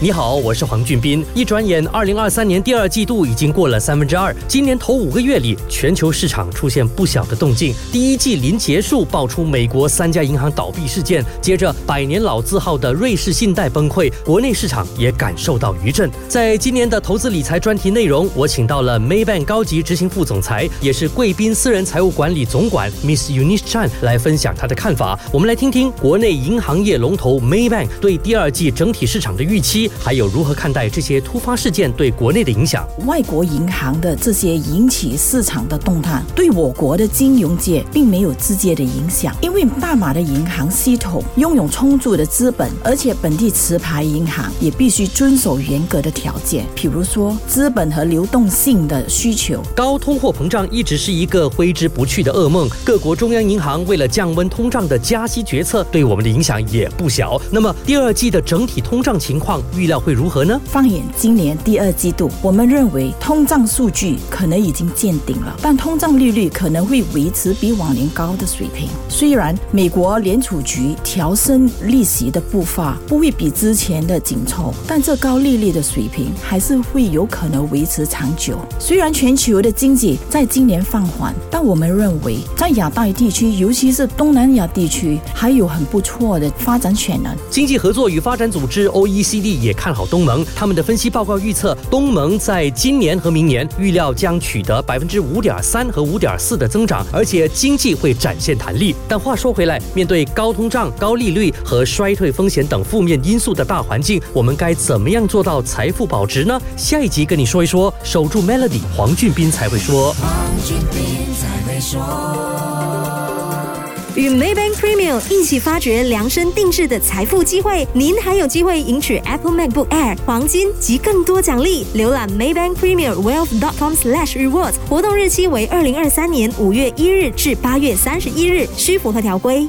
你好，我是黄俊斌。一转眼，二零二三年第二季度已经过了三分之二。今年头五个月里，全球市场出现不小的动静。第一季临结束，爆出美国三家银行倒闭事件，接着百年老字号的瑞士信贷崩溃，国内市场也感受到余震。在今年的投资理财专题内容，我请到了 Maybank 高级执行副总裁，也是贵宾私人财务管理总管 Miss Eunice Chan 来分享他的看法。我们来听听国内银行业龙头 Maybank 对第二季整体市场的预期。还有如何看待这些突发事件对国内的影响？外国银行的这些引起市场的动荡，对我国的金融界并没有直接的影响，因为大马的银行系统拥有充足的资本，而且本地持牌银行也必须遵守严格的条件，比如说资本和流动性的需求。高通货膨胀一直是一个挥之不去的噩梦，各国中央银行为了降温通胀的加息决策对我们的影响也不小。那么第二季的整体通胀情况预料会如何呢？放眼今年第二季度，我们认为通胀数据可能已经见顶了，但通胀利率可能会维持比往年高的水平。虽然美国联储局调升利息的步伐不会比之前的紧凑，但这高利率的水平还是会有可能维持长久。虽然全球的经济在今年放缓，但我们认为在亚太地区，尤其是东南亚地区，还有很不错的发展潜能。经济合作与发展组织 （OECD） 也看好东盟，他们的分析报告预测，东盟在今年和明年预料将取得百分之五点三和五点四的增长，而且经济会展现弹力。但话说回来，面对高通胀、高利率和衰退风险等负面因素的大环境，我们该怎么样做到财富保值呢？下一集跟你说一说，守住 Melody，黄俊斌才会说。黄俊斌才会说。与 Maybank Premium 一起发掘量身定制的财富机会，您还有机会赢取 Apple MacBook Air、黄金及更多奖励。浏览 Maybank Premium Wealth. dot com slash rewards 活动日期为二零二三年五月一日至八月三十一日，需符合条规。